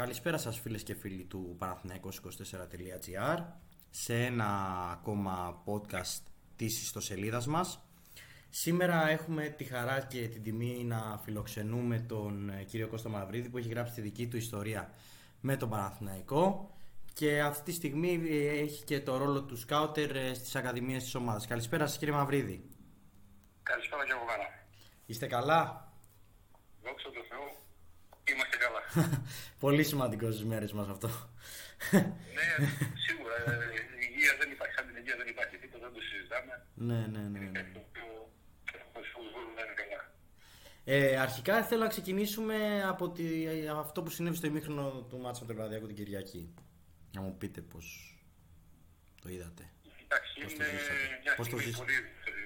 Καλησπέρα σας φίλες και φίλοι του Παναθηναϊκός24.gr σε ένα ακόμα podcast της ιστοσελίδας μας. Σήμερα έχουμε τη χαρά και την τιμή να φιλοξενούμε τον ε, κύριο Κώστα Μαυρίδη που έχει γράψει τη δική του ιστορία με τον Παναθηναϊκό και αυτή τη στιγμή ε, έχει και το ρόλο του σκάουτερ ε, στις ακαδημίες της ομάδας. Καλησπέρα σας κύριε Μαυρίδη. Καλησπέρα και εγώ καλά. Είστε καλά; Δόξα τω Θεώ, είμαστε καλά. Πολύ σημαντικό στις μέρες μας αυτό. ναι, σίγουρα. Ε, η υγεία δεν υπάρχει. Αν την υγεία δεν υπάρχει τίποτα, δεν το συζητάμε. ναι, ναι, ναι. ναι. Ε, το οποίο έχουμε σίγουρα να είναι καλά. Ε, αρχικά θέλω να ξεκινήσουμε από τη, αυτό που συνέβη στο ημίχρονο του μάτσα με τον Βραδιακό την Κυριακή. Να μου πείτε πώς το είδατε. Εντάξει, Πώς το είναι ζήσατε; μια Πώς το στιγμή ζήσατε; πολύ ιδιαίτερη.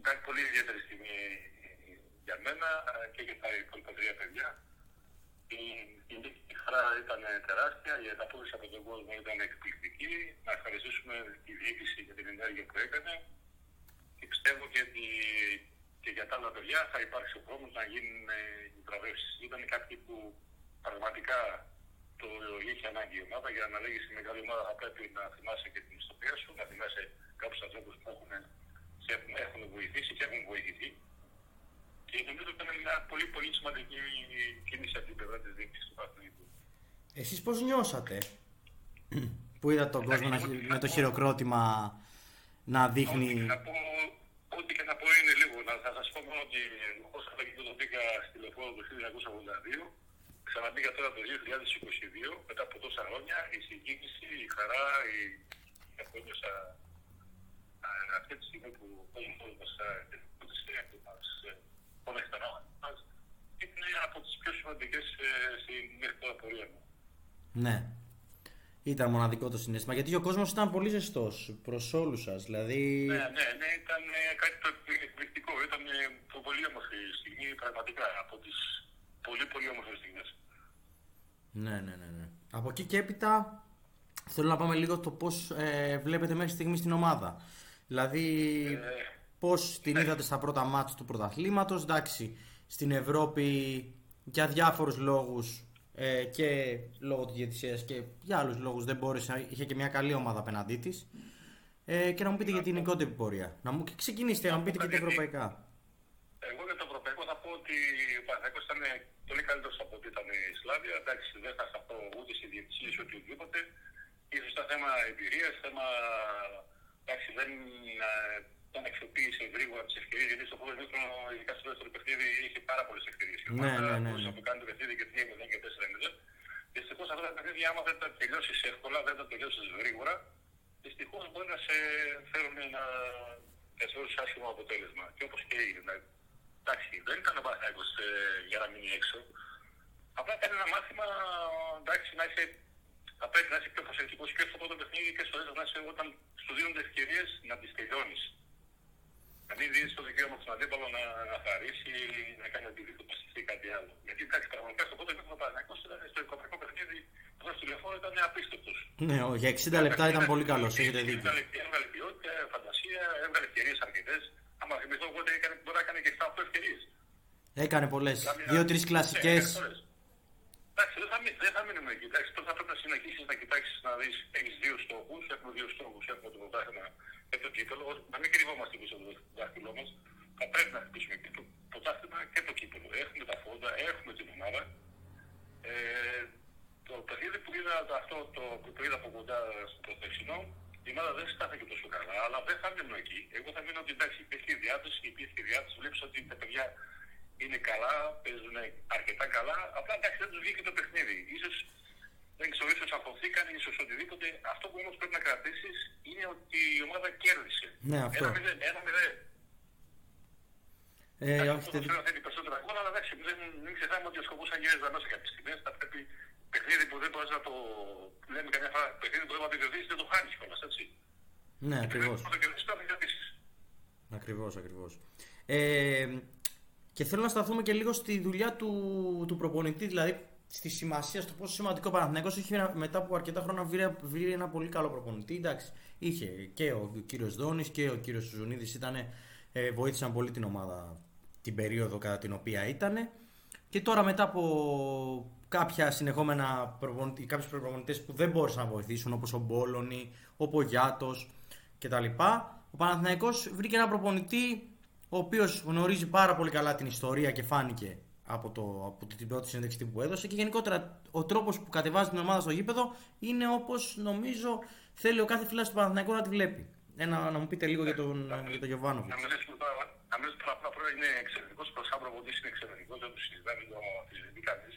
Ήταν πολύ ιδιαίτερη στιγμή για μένα ε, και για τα υπόλοιπα τρία παιδιά. Η, η, νίκη, η χαρά ήταν τεράστια, η ανταπόκριση από τον κόσμο ήταν εκπληκτική. Να ευχαριστήσουμε τη διοίκηση για την ενέργεια που έκανε και πιστεύω και, ότι και για τα άλλα παιδιά θα υπάρξει ο χρόνος να γίνουν ε, οι βραβεύσεις. Ήταν κάποιοι που πραγματικά το είχε ανάγκη η ομάδα για να λέγεις στη μεγάλη ομάδα θα πρέπει να θυμάσαι και την ιστορία σου, να θυμάσαι κάποιους ανθρώπους που έχουν, σε έχουν, έχουν βοηθήσει και έχουν βοηθηθεί. Και νομίζω ότι ήταν μια πολύ πολύ σημαντική κίνηση από την πλευρά της διοίκησης του Παναθηναϊκού. Εσείς πώς νιώσατε που είδατε τον κόσμο να, χει- με το χειροκρότημα να Ό,τι δείχνει... και να πω, ό,τι και να πω είναι λίγο. Να, θα σας πω μόνο ότι εγώ σαν το μπήκα στη λεωφόρο το 1982, ξαναμπήκα τώρα το 2022, μετά από τόσα χρόνια, η συγκίνηση, η χαρά, η η που ένιωσα α, αυτή τη στιγμή που ο κόσμος μας επικοινωνήσε, που μας ε, πόνεσε τα νόματα μας, είναι από τις πιο σημαντικές ε, στην μέχρι τώρα πορεία μου. Ναι. Ήταν μοναδικό το συνέστημα γιατί ο κόσμος ήταν πολύ ζεστός προς όλους σας. Δηλαδή... Ναι, ναι, ναι, ήταν ε, κάτι το εκπληκτικό. Ήταν ε, το πολύ όμορφη στιγμή, πραγματικά, από τις πολύ πολύ όμορφες στιγμές. Ναι, ναι, ναι, ναι. Από εκεί και έπειτα θέλω να πάμε λίγο στο πώς ε, βλέπετε μέχρι στιγμή την ομάδα. Δηλαδή Ε, πώς την είδατε στα πρώτα μάτς του πρωταθλήματος. Εντάξει, στην Ευρώπη για διάφορους λόγους ε, και λόγω της διαιτησίας και για άλλους λόγους δεν μπόρεσε, είχε και μια καλή ομάδα απέναντί της. Ε, και να μου πείτε για την γενικότερη πορεία. Να μου ξεκινήσετε, να μου πείτε και τα ευρωπαϊκά. Εγώ για το ευρωπαϊκό θα πω ότι ο Παναθηναϊκός ήταν πολύ καλύτερος από ό,τι ήταν η Σλάβια. Εντάξει, δεν θα σταθώ ούτε στη διαιτησία ούτε οτιδήποτε. Ίσως ήταν θέμα εμπειρίας, θέμα. Εντάξει, δεν, ε, δεν αξιοποίησε γρήγορα τις ευκαιρίες. Γιατί στο πρώτο μήκρο, ειδικά στο δεύτερο παιχνίδι, είχε πάρα πολλές ευκαιρίες. Ναι, ναι, ναι, Μπορούσε ναι. να κάνει το παιχνίδι και 3-0 και 4-0. Δυστυχώς αυτά τα παιχνίδια, άμα δεν τα τελειώσεις εύκολα, δεν τα τελειώσεις γρήγορα, δυστυχώς μπορεί να σε φέρουν ένα καθόλου άσχημο αποτέλεσμα. Και όπως και έγινε. δηλαδή, Εντάξει, δεν ήταν ο Παναθηναϊκός ε, για να μείνει έξω. Απλά ήταν ένα μάθημα εντάξει, να είσαι, θα πρέπει να είσαι πιο προσεκτικός και στο πρώτο παιχνίδι και στο δεύτερο να είσαι όταν σου δίνονται ευκαιρίες να τις τελειώνεις. Να μην δίνει το δικαίωμα στον αντίπαλο να, να χαρίσει ή να κάνει οτιδήποτε ή κάτι άλλο. Γιατί εντάξει, πραγματικά στο πρώτο παιχνίδι ο Παναθηναϊκός ήταν στο ευρωπαϊκό παιχνίδι, αυτός στο τηλεφώνο ήταν απίστευτος. Ναι, ο- για 60 λεπτά ήταν πολύ καλός, έχετε δίκιο. Έβγαλε, έβγαλε ποιότητα, φαντασία, έβγαλε ευκαιρίες αρκετές. Άμα θυμηθώ εγώ ότι έκανε, μπορεί να έκανε και 7-8 ευκαιρίες. Έκανε πολλές. Δύο-τρει κλασικές. Εντάξει, δεν θα, μει- δεν θα μείνουμε εκεί. Εντάξει, τώρα θα πρέπει να συνεχίσει να κοιτάξει να δει. Έχει δύο στόχου. Έχουμε δύο στόχου. Έχουμε το πρωτάθλημα και το κύπελο. Να μην κρυβόμαστε πίσω από το δάχτυλό μα. Θα πρέπει να χτυπήσουμε και το πρωτάθλημα και το κύπελο. Έχουμε τα φόντα, έχουμε την ομάδα. Ε, το παιχνίδι που είδα το- αυτό το, που το είδα από κοντά στο προχθεσινό, η ομάδα δεν στάθηκε τόσο καλά, αλλά δεν θα μείνω εκεί. Εγώ θα μείνω ότι εντάξει, υπήρχε η διάθεση, υπήρχε η διάθεση. Βλέπει ότι τα παιδιά είναι καλά, παίζουν αρκετά καλά. Απλά εντάξει, δεν τους βγήκε το παιχνίδι. Ίσως, δεν ξέρω, ίσως αφοθήκαν, ίσως οτιδήποτε. Αυτό που όμως πρέπει να κρατήσεις είναι ότι η ομάδα κέρδισε. Ναι, αυτό. Ένα μηδέν, ένα μηδέν. Ε, Εντάξει, όχι, το τε- θέλω να θέλει περισσότερα γκολ, αλλά εντάξει, δεν, μην ξεχνάμε ότι ο σκοπός αγγέλες δανός σε κάποιες στιγμές. Θα πρέπει παιχνίδι που δεν μπορείς να το λέμε καμιά φορά, παιχνίδι που δεν μπορείς να το κερδίσεις, δεν το χάνεις κιόλας, έτσι. ναι, ακριβώ. Πρέπει να το κερδίσεις, πρέπει να το κερδίσεις. Ακριβώς, ακριβώς. Ε, και θέλω να σταθούμε και λίγο στη δουλειά του, του προπονητή, δηλαδή στη σημασία, στο πόσο σημαντικό ο Παναθηναϊκός είχε ένα- μετά από αρκετά χρόνια βρει, βρει ένα πολύ καλό προπονητή. Εντάξει, είχε και ο, κύριος Δόνης και ο κύριος Σουζουνίδης ήταν, ε, βοήθησαν πολύ την ομάδα την περίοδο κατά την οποία ήταν. Και τώρα μετά από κάποια συνεχόμενα προπονητέ, κάποιους προπονητές που δεν μπόρεσαν να βοηθήσουν όπως ο Μπόλωνη, ο Πογιάτος κτλ. Ο Παναθηναϊκός βρήκε ένα προπονητή ο οποίος γνωρίζει πάρα πολύ καλά την ιστορία και φάνηκε από, το, από την πρώτη συνέντευξη που έδωσε και γενικότερα ο τρόπος που κατεβάζει την ομάδα στο γήπεδο είναι όπως νομίζω θέλει ο κάθε φιλάς του Παναθηναϊκού να τη βλέπει. Ένα, να μου πείτε λίγο για τον, για τον Γιωβάνοβιτς. Αμέσως πρώτα είναι εξαιρετικός, σαν προπονητής είναι εξαιρετικός, δεν του συζητάμε, το συζητεί κανείς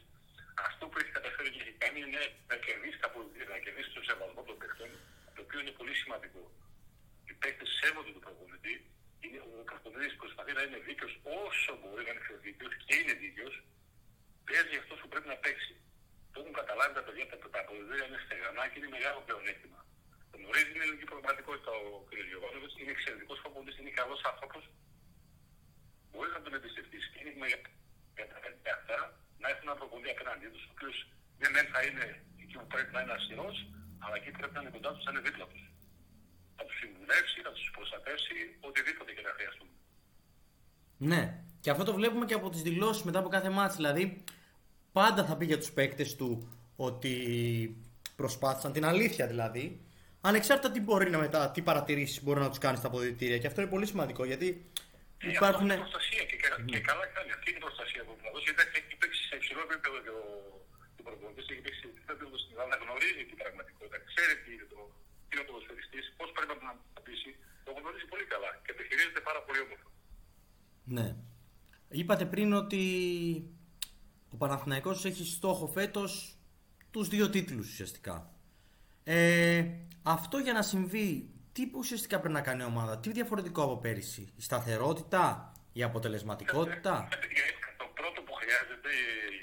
αυτό που έχει καταφέρει και έχει κάνει είναι να κερδίσει τα πολιτεία, να κερδίσει το σεβασμό των παιχτών, το οποίο είναι πολύ σημαντικό. Οι παίχτε σέβονται τον προπονητή. Είναι, ο προπονητή προσπαθεί να είναι δίκαιος όσο μπορεί να είναι πιο δίκαιος και είναι δίκαιος. Παίζει αυτός που πρέπει να παίξει. Το έχουν καταλάβει τα παιδιά, τα, τα πολιτεία είναι στεγανά και είναι μεγάλο πλεονέκτημα. Γνωρίζει την ελληνική πραγματικότητα ο κ. Γιωβάνοβιτ, είναι εξαιρετικός προπονητή, είναι καλός άνθρωπος. Μπορείς να τον εμπιστευτείς και είναι μεγάλο για τα παιδιά αυτά να έχουν ένα προπονητή απέναντί τους, ο οποίος δεν θα είναι εκεί που πρέπει να είναι αυστηρό, αλλά εκεί πρέπει να είναι κοντά τους, θα είναι δίπλα τους. Θα τους συμβουλεύσει, θα τους προστατεύσει, οτιδήποτε και να χρειαστούν. Ναι, και αυτό το βλέπουμε και από τις δηλώσεις μετά από κάθε μάτσο. Δηλαδή, πάντα θα πει για τους παίκτες του ότι προσπάθησαν την αλήθεια δηλαδή. Ανεξάρτητα τι μπορεί να μετά, τι παρατηρήσεις μπορεί να τους κάνει στα αποδητήρια. Και αυτό είναι πολύ σημαντικό γιατί ε, υπάρχουν. Είναι προστασία και, και, καλά κάνει. Αυτή είναι η προστασία που θα δώσει. Έχει παίξει σε υψηλό επίπεδο και ο, ο προπονητής, έχει παίξει σε υψηλό επίπεδο στην Ελλάδα, γνωρίζει την πραγματικότητα, ξέρει τι είναι το, τι είναι ο ποδοσφαιριστή, πώ πρέπει να ανταπίσει. Το γνωρίζει πολύ καλά και το χειρίζεται πάρα πολύ όμορφα. Ναι. Είπατε πριν ότι ο Παναθηναϊκός έχει στόχο φέτος τους δύο τίτλους ουσιαστικά. Ε, αυτό για να συμβεί τι ουσιαστικά πρέπει να κάνει η ομάδα, τι διαφορετικό από πέρυσι, η σταθερότητα, η αποτελεσματικότητα. Το πρώτο που χρειάζεται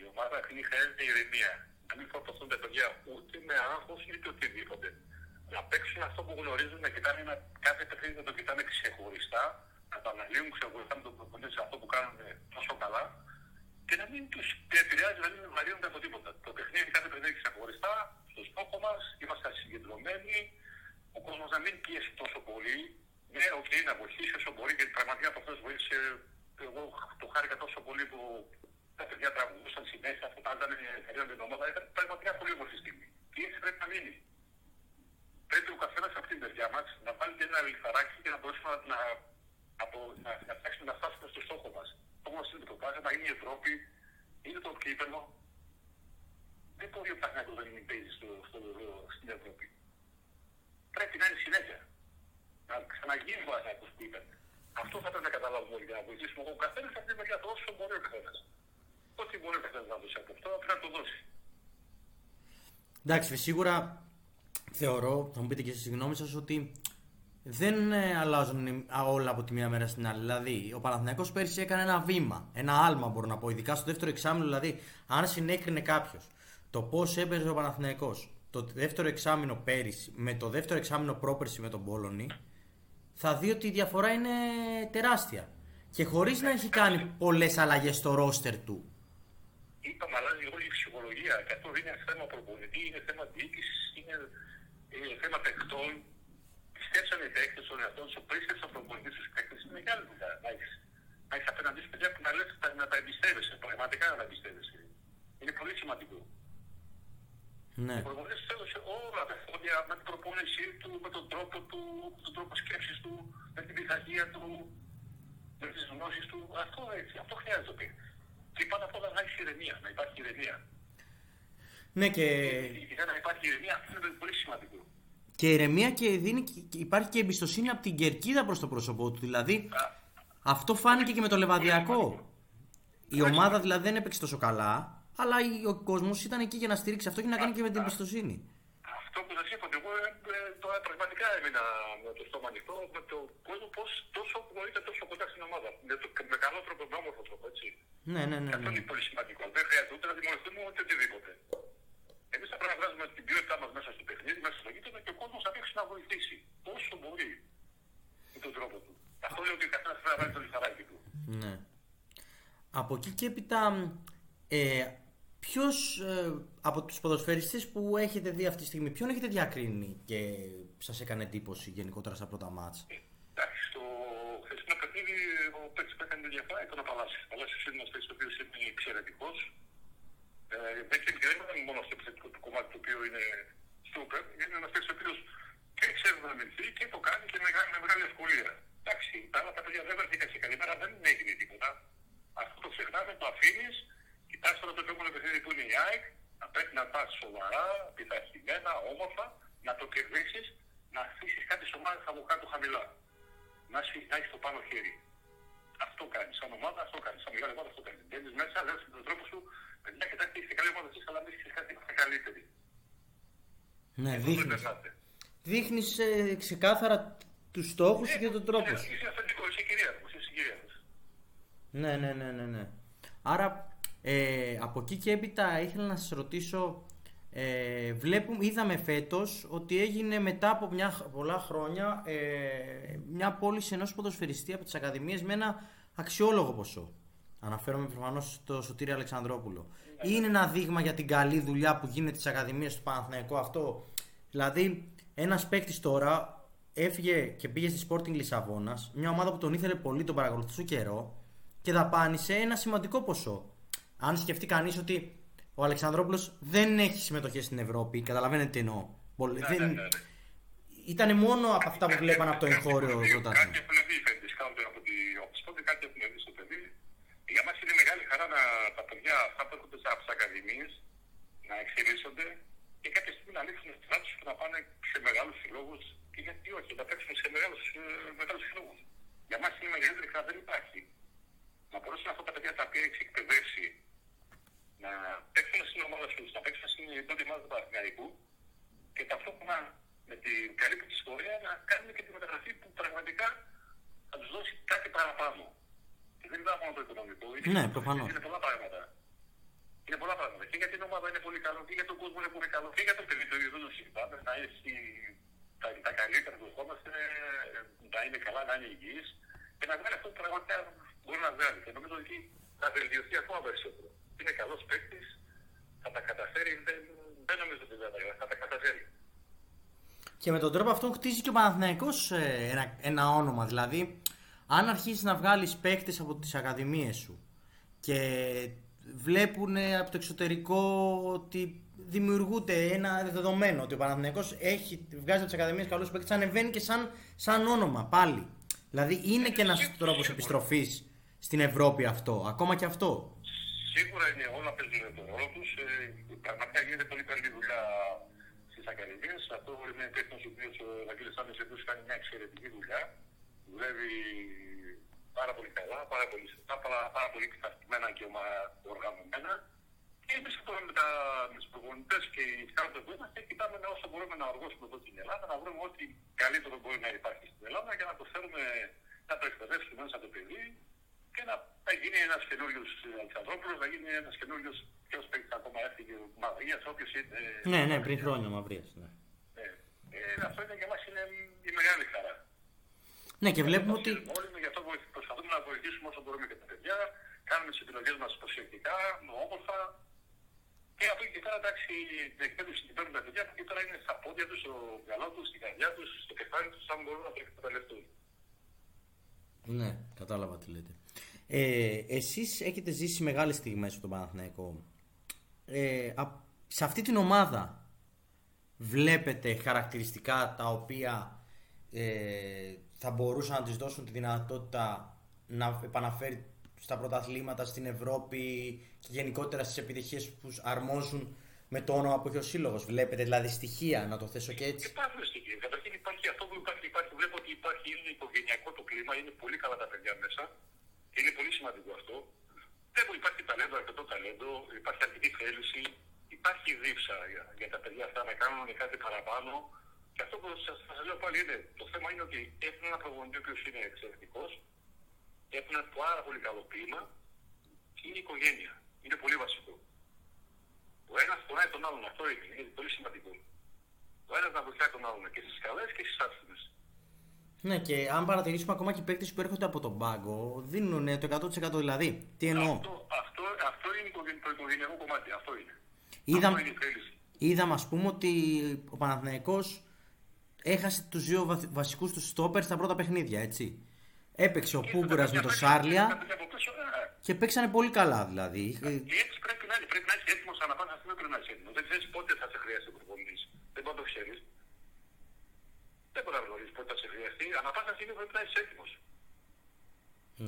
η ομάδα αυτή χρειάζεται ηρεμία. Να μην φορτωθούν τα παιδιά ούτε με άγχο είτε οτιδήποτε. Να παίξουν αυτό που γνωρίζουν, να κοιτάνε ένα, κάθε παιχνίδι να το κοιτάνε ξεχωριστά, να το αναλύουν ξεχωριστά με τον προπονητή σε αυτό που κάνουν τόσο καλά και να μην τους επηρεάζει, να μην βαριούνται από τίποτα. Το παιχνίδι, κάθε παιχνίδι ξεχωριστά, στο στόχο μας, είμαστε συγκεντρωμένοι, ο κόσμο να μην πιέσει τόσο πολύ. Ναι, OK, okay, να βοηθήσει όσο μπορεί γιατί πραγματικά από αυτό βοήθησε. Εγώ το χάρηκα τόσο πολύ που τα παιδιά τραγουδούσαν συνέχεια, φωτάζανε εταιρεία την ομάδα. Ήταν πραγματικά πολύ όμορφη στιγμή. Και έτσι πρέπει να μείνει. Πρέπει ο καθένα από την παιδιά μα να βάλει και ένα λιθαράκι και να μπορέσουμε να, να, να, να, φτιάξουμε να φτάσουμε στο στόχο μα. Το μα είναι το κάθε, να είναι η Ευρώπη, είναι το κύπελο. Δεν μπορεί ο Παναγιώτο να μην παίζει στο, στο, στην Ευρώπη πρέπει να είναι συνέχεια. Να ξαναγίνει ο Παναθυναϊκό που ήταν. Αυτό θα πρέπει να καταλάβουμε όλοι για να βοηθήσουμε. Ο καθένας από τη μεριά του όσο μπορεί ο καθένας. Ό,τι μπορεί ο καθένας να δώσει από αυτό, πρέπει να το δώσει. Εντάξει, σίγουρα θεωρώ, θα μου πείτε και εσείς τη γνώμη σας, ότι δεν ε, αλλάζουν όλα από τη μία μέρα στην άλλη. Δηλαδή, ο Παναθηναϊκός πέρσι έκανε ένα βήμα, ένα άλμα μπορώ να πω, ειδικά στο δεύτερο εξάμεινο. Δηλαδή, αν συνέκρινε κάποιος το πώς έπαιζε ο Παναθηναϊκός το δεύτερο εξάμεινο πέρυσι με το δεύτερο εξάμεινο πρόπερση με τον Πόλωνη, θα δει ότι η διαφορά είναι τεράστια. Και χωρίς να έχει κάνει πολλές αλλαγές στο ρόστερ του. Είπαμε, αλλάζει όλη η ψυχολογία. Και αυτό δεν είναι θέμα προπονητή, είναι θέμα διοίκησης, είναι, είναι θέμα παιχτών. Πιστέψαν οι παίκτες των εαυτών σου, πίστεψαν προπονητής στου παίκτες. Είναι μεγάλη δουλειά. Να έχει απέναντί σου παιδιά που να λες να τα εμπιστεύεσαι, πραγματικά να τα εμπιστεύεσαι. Είναι πολύ σημαντικό. Ναι. Ο προπονητής έδωσε όλα τα φώντια με την προπόνησή του, με τον τρόπο του, με τον τρόπο σκέψης του, με την πειθαρχία του, με τις γνώσεις του. Αυτό έτσι, αυτό χρειάζεται το Και πάντα απ' όλα να έχεις ηρεμία, να υπάρχει ηρεμία. Ναι και... Για να υπάρχει ηρεμία αυτό είναι πολύ σημαντικό. Και ηρεμία και δίνει, υπάρχει και εμπιστοσύνη από την κερκίδα προς το πρόσωπό του. Δηλαδή, Α, αυτό φάνηκε και με το Λεβαδιακό. Η ομάδα δηλαδή δεν έπαιξε τόσο καλά, αλλά ο κόσμος ήταν εκεί για να στηρίξει αυτό και να κάνει και με την εμπιστοσύνη. Αυτό που σας είπα, εγώ ε, ε, τώρα πραγματικά έμεινα με το στόμα ανοιχτό με το κόσμο πώς τόσο μπορείτε τόσο κοντά στην ομάδα. Με, το, με καλό τρόπο, με όμορφο τρόπο, έτσι. Ναι, ναι, ναι. Αυτό ναι. είναι πολύ σημαντικό. Δεν χρειάζεται ούτε να δημιουργηθούμε ούτε οτιδήποτε. Εμείς θα πρέπει να βγάζουμε την ποιότητά μας μέσα στο παιχνίδι, μέσα στο γήπεδο και ο κόσμος θα πρέπει να βοηθήσει όσο μπορεί με τον τρόπο του. Αυτό λέει ότι ο καθένας πρέπει να βάλει το λιθαράκι του. Ναι. Από εκεί και έπειτα, ε, Ποιος ε, από τους ποδοσφαιριστές που έχετε δει αυτή τη στιγμή, ποιον έχετε διακρίνει και σας έκανε εντύπωση γενικότερα στα πρώτα μάτσα. Εντάξει, στο χθεσινό παιχνίδι ο παίκτης που έκανε διαφορά ήταν ο Παλάσιο. Ο Παλάσιο είναι ένας παίκτης ο οποίος είναι εξαιρετικός. Ε, Μπέκεν και δεν είναι μόνο στο επιθετικό του κομμάτι το οποίο είναι στούπερ, είναι ένας παίκτης ο οποίος και ξέρει να αμυνθεί και το κάνει και με μεγάλη, με μεγάλη ευκολία. Εντάξει, τα άλλα τα παιδιά δεν βρεθήκαν σε καλή δεν έγινε τίποτα. Αυτό το ξεχνάμε, το αφήνεις, κοιτάς τώρα το επόμενο παιχνίδι που είναι η ΑΕΚ, να πρέπει να πας σοβαρά, πειθαρχημένα, όμορφα, να το κερδίσεις, να αφήσεις κάτι ομάδε από κάτω χαμηλά. Να σου έχεις το πάνω χέρι. Αυτό κάνεις σαν ομάδα, αυτό κάνεις. Σαν μεγάλη ομάδα, αυτό κάνεις. Μπαίνεις μέσα, δεν τον τρόπο σου, παιδιά, κοιτάξτε, είστε καλή ομάδα εσεί, αλλά εμεί κάτι καλύτερη. Ναι, δείχνεις. Δείχνεις ε, ξεκάθαρα τους στόχους ε, και τον τρόπο σου. Είσαι αυθεντικός, είσαι κυρίαρχο. Ναι, ναι, ναι, ναι, ναι. Άρα ε, από εκεί και έπειτα ήθελα να σας ρωτήσω ε, βλέπουμε, είδαμε φέτος ότι έγινε μετά από μια, πολλά χρόνια ε, μια πώληση ενός ποδοσφαιριστή από τις Ακαδημίες με ένα αξιόλογο ποσό. Αναφέρομαι προφανώς στο Σωτήρι Αλεξανδρόπουλο. Είναι ένα δείγμα για την καλή δουλειά που γίνεται στις Ακαδημίες του Παναθηναϊκού αυτό; Δηλαδή, ένας παίκτης τώρα έφυγε και πήγε στη Sporting Λισαβόνας, μια ομάδα που τον ήθελε πολύ, τον παρακολουθούσε καιρό και δαπάνησε ένα σημαντικό ποσό. Αν σκεφτεί κανείς ότι ο Αλεξανδρόπουλος δεν έχει συμμετοχή στην Ευρώπη, καταλαβαίνετε τι εννοώ. Ναι, δεν... ναι, ναι. Ήταν μόνο από αυτά που βλέπαν από το εγχώριο πρωτάθλημα. Κάτι έχουν δει οι σκάουτερ από τη Oxford, κάτι έχουν δει στο παιδί. Για μα είναι μεγάλη χαρά να τα παιδιά αυτά που έρχονται από τι ακαδημίες να εξελίσσονται και κάποια στιγμή να ανοίξουν τις τους και να πάνε σε μεγάλους συλλόγους και γιατί όχι, να παίξουν σε μεγάλους ε, συλλόγους. Για μας είναι μεγαλύτερη χαρά, δεν υπάρχει να μπορέσουν αυτά τα παιδιά τα οποία έχει εκπαιδεύσει να παίξουν στην ομάδα τους, να παίξουν στην πρώτη ομάδα του Παναθηναϊκού και ταυτόχρονα με την καλή τους ιστορία να κάνουν και τη μεταγραφή που πραγματικά θα τους δώσει κάτι παραπάνω. Και δεν είναι μόνο το οικονομικό. Ναι, προφανώς. Είναι πολλά πράγματα. Είναι πολλά πράγματα. Και για την ομάδα είναι πολύ καλό, και για τον κόσμο είναι πολύ καλό, και για το παιδί το ίδιο δεν το συζητάμε. Να έχει τα, τα καλύτερα που ερχόμαστε, να είναι καλά, να είναι υγιή και να βγάλει αυτό που πραγματικά μπορεί να βγάλει. Και νομίζω ότι θα βελτιωθεί ακόμα περισσότερο. Είναι καλός παίκτης, θα τα καταφέρει, δεν, δεν νομίζω ότι δεν θα τα καταφέρει. Και με τον τρόπο αυτό χτίζει και ο Παναθηναϊκός ε, ένα, ένα όνομα. Δηλαδή, αν αρχίσεις να βγάλεις παίκτες από τις ακαδημίες σου και βλέπουν από το εξωτερικό ότι δημιουργούνται ένα δεδομένο ότι ο Παναθηναϊκός έχει, βγάζει από τις ακαδημίες καλούς παίκτες, ανεβαίνει και σαν, σαν όνομα πάλι. Δηλαδή είναι και ένας τρόπος επιστροφής στην Ευρώπη αυτό, ακόμα και αυτό. Σίγουρα είναι όλα παίζουν τον ρόλο τους. Ε, πραγματικά γίνεται πολύ καλή δουλειά στις ακαδημίες. Αυτό είναι τέχνος ο οποίος ο Βαγγέλη Άμεση κάνει μια εξαιρετική δουλειά. Δουλεύει πάρα πολύ καλά, πάρα πολύ σωστά, πάρα, πάρα πολύ πειθαρχημένα και οργανωμένα. Και εμείς τώρα με, με τους προπονητές και οι σκάουτε που είμαστε, κοιτάμε όσο μπορούμε να οργώσουμε εδώ στην Ελλάδα, να βρούμε ό,τι καλύτερο μπορεί να υπάρχει στην Ελλάδα για να το φέρουμε, να το εκπαιδεύσουμε μέσα το παιδί και να, να γίνει ένας καινούριος Αλεξανδρόπουλος, να γίνει ένας καινούριος. Ποιος παίξει ακόμα έφυγε, ο Μαυρίας, όποιος είναι. Ναι, ναι, πριν χρόνια Μαυρίας. Ναι. Ε, ε, αυτό είναι για μα είναι η μεγάλη χαρά. Ναι, και βλέπουμε ότι. Όλοι γι' αυτό προσπαθούμε να βοηθήσουμε όσο μπορούμε και τα παιδιά. Κάνουμε τις επιλογές μας προσεκτικά, όμορφα. Και από εκεί και πέρα, εντάξει, την εκπαίδευση την παίρνουν τα παιδιά που τώρα είναι στα πόδια τους, στο μυαλό τους, στην καρδιά τους, στο κεφάλι τους, αν μπορούν να το εκμεταλλευτούν. Ναι, κατάλαβα τι λέτε. Ε, εσείς έχετε ζήσει μεγάλες στιγμές στον Παναθηναϊκό. Ε, σε αυτή την ομάδα βλέπετε χαρακτηριστικά τα οποία ε, θα μπορούσαν να της δώσουν τη δυνατότητα να επαναφέρει στα πρωταθλήματα στην Ευρώπη και γενικότερα στις επιτυχίες που αρμόζουν με το όνομα που έχει ο Σύλλογος. Βλέπετε δηλαδή στοιχεία, να το θέσω και έτσι. Υπάρχουν στοιχεία. Καταρχήν υπάρχει αυτό που υπάρχει, υπάρχει. Βλέπω ότι υπάρχει είναι οικογενειακό το κλίμα, είναι πολύ καλά τα παιδιά μέσα. Είναι πολύ σημαντικό αυτό. Βλέπω υπάρχει ταλέντο, αρκετό ταλέντο, υπάρχει αρκετή θέληση, υπάρχει δίψα για, για τα παιδιά αυτά να κάνουν κάτι παραπάνω. Και αυτό που σας λέω πάλι είναι, το θέμα είναι ότι έχουν ένα προπονητή ο οποίος είναι εξαιρετικός, έχουν ένα πάρα πολύ καλό κλίμα και είναι η οικογένεια. Είναι πολύ βασικό. Ο ένας φοράει τον άλλον, αυτό είναι, είναι πολύ σημαντικό. Ο ένας να βοηθάει τον άλλον και στις καλές και στις άσχημες. Ναι, και αν παρατηρήσουμε ακόμα και οι παίκτες που έρχονται από τον πάγκο, δίνουν το 100% δηλαδή. Τι εννοώ; Αυτό, αυτό, αυτό είναι το, το οικογενειακό κομμάτι. Αυτό είναι. Είδα, αυτό είναι είδαμε, ας πούμε, ότι ο Παναθηναϊκός έχασε τους δύο βασικούς τους στόπερ στα πρώτα παιχνίδια, έτσι. Έπαιξε ο Πούγκουρα με τον Σάρλια και παίξανε πολύ καλά δηλαδή. Έτσι πρέπει να είναι. Πρέπει να είσαι έτοιμος ανά πάσα στιγμή πρέπει να είσαι έτοιμος. Δεν ξέρεις πότε θα σε χρειαστεί ο προπονητής. Δεν μπορεί να το ξέρεις. Δεν μπορεί να γνωρίζεις πότε θα σε χρειαστεί. Ανά πάσα στιγμή πρέπει να είσαι έτοιμος.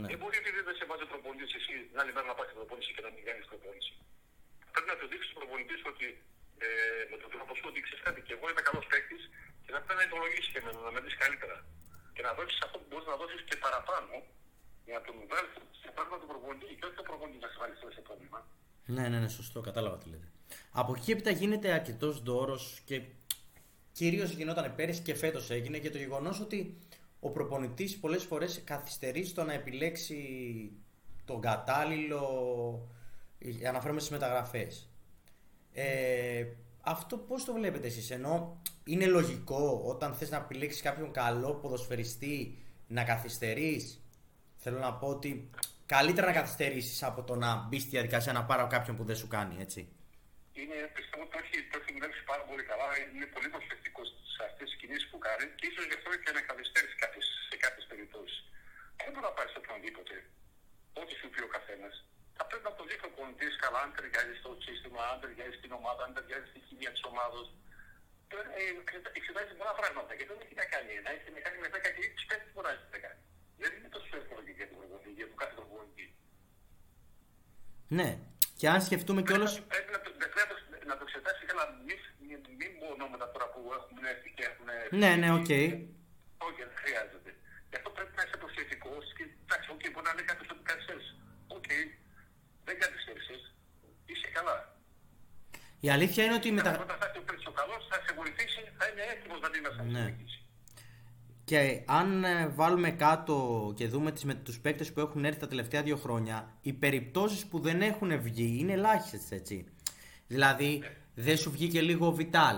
Ναι. Δεν μπορεί επειδή δεν σε βάζει προπονητής εσύ την άλλη μέρα να πας στην προπόνηση και να μην κάνεις προπόνηση. Πρέπει να το δείξεις στον προπονητή ότι ε, με τον τρόπο σου ότι ξέρεις κάτι και εγώ είμαι καλός παίκτης και θα πρέπει να υπολογίσει και να, να με δεις καλύτερα. Και να δώσεις αυτό που μπορείς να δώσεις και παραπάνω για να τον βγάλει σε πράγμα του προπονητή και όχι το προπονητή να σε βάλει σε πρόβλημα. Ναι, ναι, ναι, σωστό, κατάλαβα τι λέτε. Από εκεί έπειτα γίνεται αρκετός δώρος και κυρίως γινόταν πέρυσι και φέτος έγινε και το γεγονός ότι ο προπονητής πολλές φορές καθυστερεί στο να επιλέξει τον κατάλληλο. Αναφέρομαι στις μεταγραφές. Ε, αυτό πώς το βλέπετε εσείς, ενώ είναι λογικό όταν θες να επιλέξεις κάποιον καλό ποδοσφαιριστή να καθυστερείς; Θέλω να πω ότι καλύτερα να καθυστερήσεις από το να μπεις στη διαδικασία να πάρω κάποιον που δεν σου κάνει, έτσι. Είναι, πιστεύω ότι το έχει, το έχει δουλέψει πάρα πολύ καλά. Είναι πολύ προσεκτικός σε αυτές τις κινήσεις που κάνει και ίσως γι' αυτό και να καθυστερήσει σε κάποιες περιπτώσεις. Δεν μπορεί να πάρεις οποιονδήποτε ό,τι σου πει ο καθένας, θα πρέπει να το δείχνει ο πολιτής καλά, αν ταιριάζει στο σύστημα, αν ταιριάζει στην ομάδα, αν ταιριάζει στη χημία της ομάδα. Ε, εξετάζει πολλά πράγματα και δεν έχει να κάνει. Να έχει να κάνει με 10 και 20 πέντε φορά να κάνει. Δεν είναι τόσο εύκολο για τον προπονητή, για τον κάθε προπονητή. Ναι. Και αν σκεφτούμε κιόλα. Πρέπει να, πρέπει να το εξετάσει καλά, μην, μην ονόματα τώρα που έχουν έρθει και έχουν. Ναι, ναι, OK. Okay. Όχι, δεν χρειάζεται. Γι' αυτό πρέπει να είσαι προσεκτικός και εντάξει, okay, μπορεί να είναι κάποιος ότι καθυστέρησε. OK, okay, δεν καθυστέρησε. Είσαι καλά. Η αλήθεια είναι ότι μετα... Όταν θα είσαι ο καλός, θα σε βοηθήσει, θα είναι έτοιμος να δει να σε ναι. βοηθήσει. Και αν ε, βάλουμε κάτω και δούμε τις, με τους παίκτες που έχουν έρθει τα τελευταία δύο χρόνια, οι περιπτώσεις που δεν έχουν βγει είναι ελάχιστες, έτσι. Δηλαδή, ναι. δεν σου βγήκε λίγο ο Βιτάλ,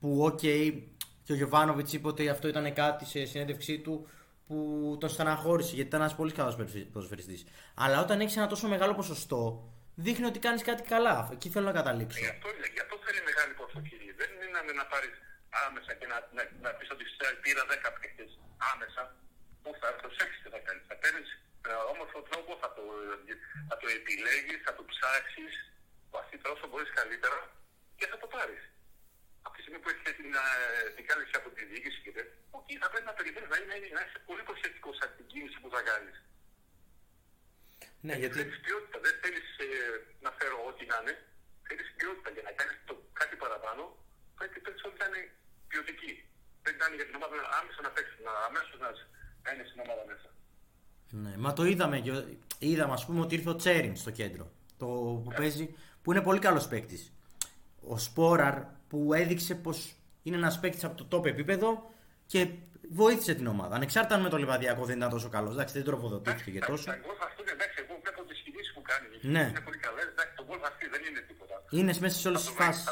που OK, okay, και ο Γιοβάνοβιτς είπε ότι αυτό ήταν κάτι σε συνέντευξή του που τον στεναχώρησε γιατί ήταν ένας πολύ καλός ποδοσφαιριστής. Αλλά όταν έχεις ένα τόσο μεγάλο ποσοστό, δείχνει ότι κάνεις κάτι καλά. Εκεί θέλω να καταλήξω. Γι' αυτό, γι αυτό θέλει μεγάλη προσοχή. Δεν είναι να πάρεις άμεσα και να, να, να πεις ότι πήρα 10 παίχτε άμεσα. Που θα προσέξει τι θα κάνεις. Θα παίρνεις με όμορφο τρόπο, θα το, θα το επιλέγεις, θα το ψάξεις βαθύτερα όσο μπορείς καλύτερα και θα το πάρεις από τη στιγμή που έχει την, ε, την κάλυψη από τη διοίκηση και τέτοια, okay, θα πρέπει να περιμένεις να, είναι, να είσαι πολύ προσεκτικός σε την κίνηση που θα κάνεις. Ναι, γιατί. Θέλεις ποιότητα, δεν θέλεις ε, να φέρω ό,τι να είναι. Θέλεις ποιότητα για να κάνεις κάτι παραπάνω. Πρέπει να όλοι να είναι ποιοτικοί. Πρέπει να είναι για την ομάδα άμεσα να παίξει, να αμέσως να, να είναι στην ομάδα μέσα. Ναι, μα το είδαμε. Είδαμε, ας πούμε, ότι ήρθε ο Τσέριν στο κέντρο. Το που yeah. Ναι. παίζει, που είναι πολύ καλός παίκτης. Ο Σπόραρ που έδειξε πως είναι ένας παίκτης από το top επίπεδο και βοήθησε την ομάδα. Ανεξάρτητα αν με το Λιβαδιακό δεν ήταν τόσο καλός. Εντάξει, δεν τροφοδοτήθηκε και τόσο. Τα γκολ αυτού εντάξει, εγώ βλέπω τις κινήσεις που κάνει. Ναι. Είναι πολύ καλές. Εντάξει, το γκολ αυτή δεν είναι τίποτα. Είναι μέσα σε όλες τις φάσεις.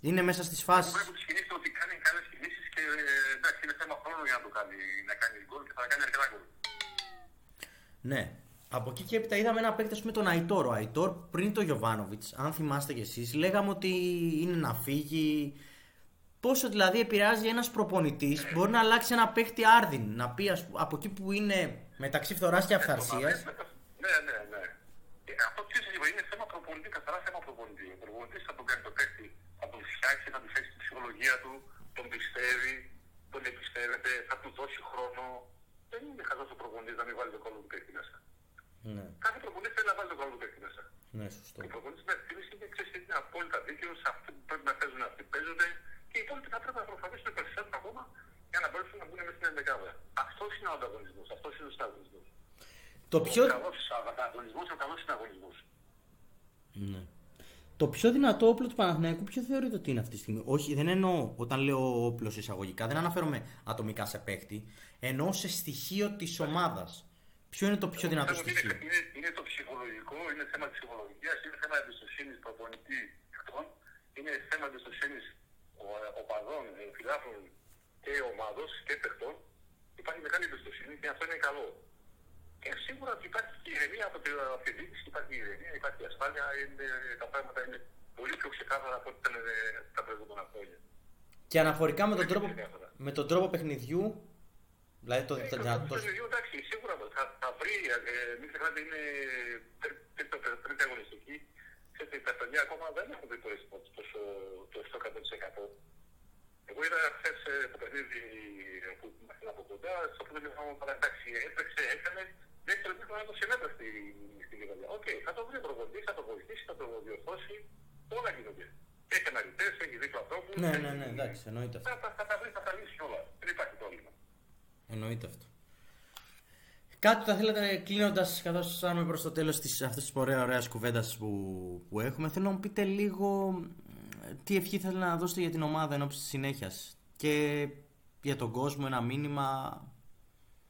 Είναι μέσα στις φάσεις. Βλέπω τις κινήσεις ότι κάνει καλές κινήσεις και εντάξει, είναι θέμα χρόνου για να το κάνει. Να κάνει γκολ και θα κάνει αρκετά γκολ. Ναι. Από εκεί και έπειτα είδαμε ένα παίκτη με τον Αϊτόρ. Ο Αϊτόρ πριν το Γιωβάνοβιτς, αν θυμάστε κι εσείς, λέγαμε ότι είναι να φύγει. Πόσο δηλαδή επηρεάζει ένας προπονητής, μπορεί να αλλάξει ένα παίκτη άρδιν. Να πει ας, από εκεί που είναι μεταξύ φθοράς και αυθαρσίας. Ναι, ναι, ναι. Ε, αυτό τι σα είναι θέμα προπονητή, καθαρά θέμα προπονητή. Ο προπονητής θα τον κάνει το παίκτη, θα τον φτιάξει, θα του θέσει τη ψυχολογία του, τον πιστεύει, τον εμπιστεύεται, θα του δώσει χρόνο. Δεν είναι χαζός ο προπονητής να μην βάλει το κόλλο του παίκτη μέσα. Ναι. Κάθε προπονητής θέλει να βάζει τον καλό του παίκτη μέσα. Ναι, σωστό. Ο προπονητής με ευθύνη είναι, ξέρεις, είναι απόλυτα δίκαιος σε αυτό που πρέπει να παίζουν αυτοί παίζονται και οι υπόλοιποι θα πρέπει να προσπαθήσουν περισσότερο ακόμα για να μπορέσουν να μπουν μέσα στην ενδεκάδα. Αυτός είναι ο ανταγωνισμός. Αυτός είναι ο συναγωνισμό. Το πιο. Ο καλός ανταγωνισμός, ο καλός συναγωνισμός. Ναι. Το πιο δυνατό όπλο του Παναθηναϊκού ποιο θεωρείτε ότι είναι αυτή τη στιγμή; Όχι, δεν εννοώ όταν λέω όπλος εισαγωγικά, δεν αναφέρομαι ατομικά σε παίχτη. Εννοώ σε στοιχείο της ομάδας. Ποιο είναι το πιο δυνατό στοιχείο; Είναι, είναι, είναι το ψυχολογικό, είναι θέμα ψυχολογίας, είναι θέμα εμπιστοσύνης προπονητή αυτών, είναι θέμα εμπιστοσύνης οπαδών, φιλάθλων και ομάδο και παιχτών. Υπάρχει μεγάλη εμπιστοσύνη και αυτό είναι καλό. Και σίγουρα υπάρχει και ηρεμία από την διοίκηση, υπάρχει ηρεμία, υπάρχει ασφάλεια, είναι, τα πράγματα είναι πολύ πιο ξεκάθαρα από ό,τι ήταν ε, τα προηγούμενα χρόνια. Και αναφορικά με τον, τρόπο, με τον τρόπο παιχνιδιού, Δηλαδή το, ε, το, το, εντάξει, σίγουρα θα, θα βρει, ε, μην ξεχνάτε είναι τρίτη αγωνιστική. Ξέρετε, τα παιδιά ακόμα δεν έχουν δει το e-sport το 100%. Εγώ είδα χθες ε, το παιχνίδι που ήμασταν από κοντά, στο οποίο δεν είχαμε παρά εντάξει, έτρεξε, έκανε, δεν ήθελε να το συνέπρε στη, στη Οκ, θα το βρει ο προπονητής, θα το βοηθήσει, θα το διορθώσει. Όλα γίνονται. Έχει αναλυτές, έχει δίπλα ανθρώπους. Ναι, έχει- ναι, ναι, εντάξει, εννοείται αυτό. Θα, θα, θα, τα βρει, θα τα λύσει όλα. Δεν υπάρχει πρόβλημα. Εννοείται αυτό. Κάτι που θα θέλατε κλείνοντας, καθώς φτάνουμε προς το τέλος αυτής της ωραία, ωραίας κουβέντας που, που έχουμε, θέλω να μου πείτε λίγο ε, τι ευχή θέλετε να δώσετε για την ομάδα εν ώψη της συνέχειας και για τον κόσμο ένα μήνυμα.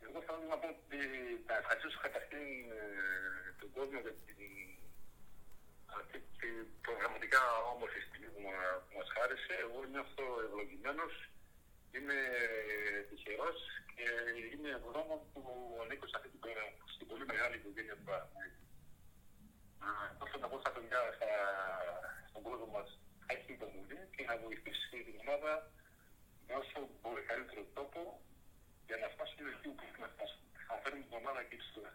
Εγώ θέλω να πω ότι να ευχαριστήσω καταρχήν ε, τον κόσμο για την αυτή την προγραμματικά όμορφη στιγμή που, μα- που μας χάρισε. Εγώ νιώθω ευλογημένος, είμαι τυχερός και είμαι ευγνώμων που ανήκω σε αυτή την, πε- στην πολύ μεγάλη οικογένεια του Παναθηναϊκού. Α, Όσο να πω στα παιδιά, στα, στον κόσμο μας, θα έχει υπομονή και να βοηθήσει την ομάδα με όσο μπορεί καλύτερο τρόπο για να φτάσουμε εκεί που πρέπει να φτάσουμε. Θα φέρουμε την ομάδα εκεί ψηλά.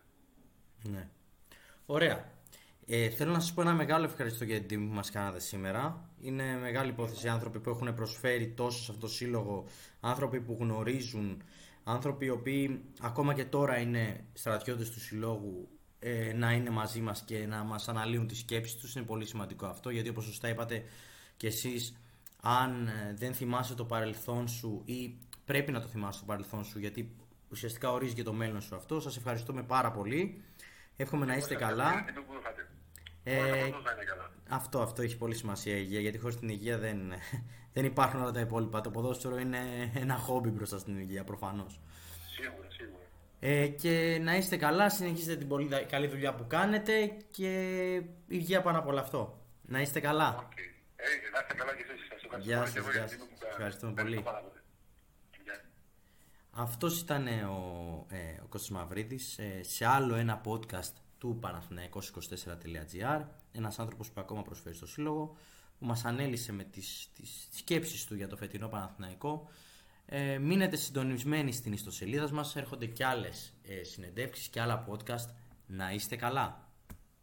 Ναι. Ωραία. Ε, θέλω να σας πω ένα μεγάλο ευχαριστώ για την τιμή που μας κάνατε σήμερα. Είναι μεγάλη υπόθεση άνθρωποι που έχουν προσφέρει τόσο σε αυτό το σύλλογο, άνθρωποι που γνωρίζουν, άνθρωποι οι οποίοι ακόμα και τώρα είναι στρατιώτες του συλλόγου ε, να είναι μαζί μας και να μας αναλύουν τις σκέψεις τους. Είναι πολύ σημαντικό αυτό γιατί όπως σωστά είπατε και εσείς αν ε, δεν θυμάσαι το παρελθόν σου ή πρέπει να το θυμάσαι το παρελθόν σου γιατί ουσιαστικά ορίζει και το μέλλον σου αυτό. Σας ευχαριστούμε πάρα πολύ. Εύχομαι να είστε καλά. Είναι που είχατε. Ε, Όλα τα κόσμος να είναι καλά. Αυτό, αυτό έχει πολύ σημασία η υγεία, γιατί χωρίς την υγεία δεν, δεν υπάρχουν όλα τα υπόλοιπα. Το ποδόσφαιρο είναι ένα χόμπι μπροστά στην υγεία, προφανώς. Σίγουρα, σίγουρα. Ε, και να είστε καλά, συνεχίστε την πολύ δα- καλή δουλειά που κάνετε και υγεία πάνω από όλο αυτό. Να είστε καλά. Οκ. Ε, να είστε καλά και εσείς. Σας ευχαριστώ Γεια πολύ σας, και εγώ γεια για σας. την τιμή που Σας κάνατε. ευχαριστούμε Ευχαριστώ πολύ. πάρα πολύ. Γεια. Αυτός ήταν ε, ο, ε, ο Κώστας Μαυρίδης ε, σε άλλο ένα podcast του Panathinaikos24.gr ένας άνθρωπος που ακόμα προσφέρει στο Σύλλογο που μας ανέλησε με τις, τις σκέψεις του για το φετινό Παναθηναϊκό. Ε, μείνετε συντονισμένοι στην ιστοσελίδα μας έρχονται και άλλες ε, συνεντεύξεις και άλλα podcast. Να είστε καλά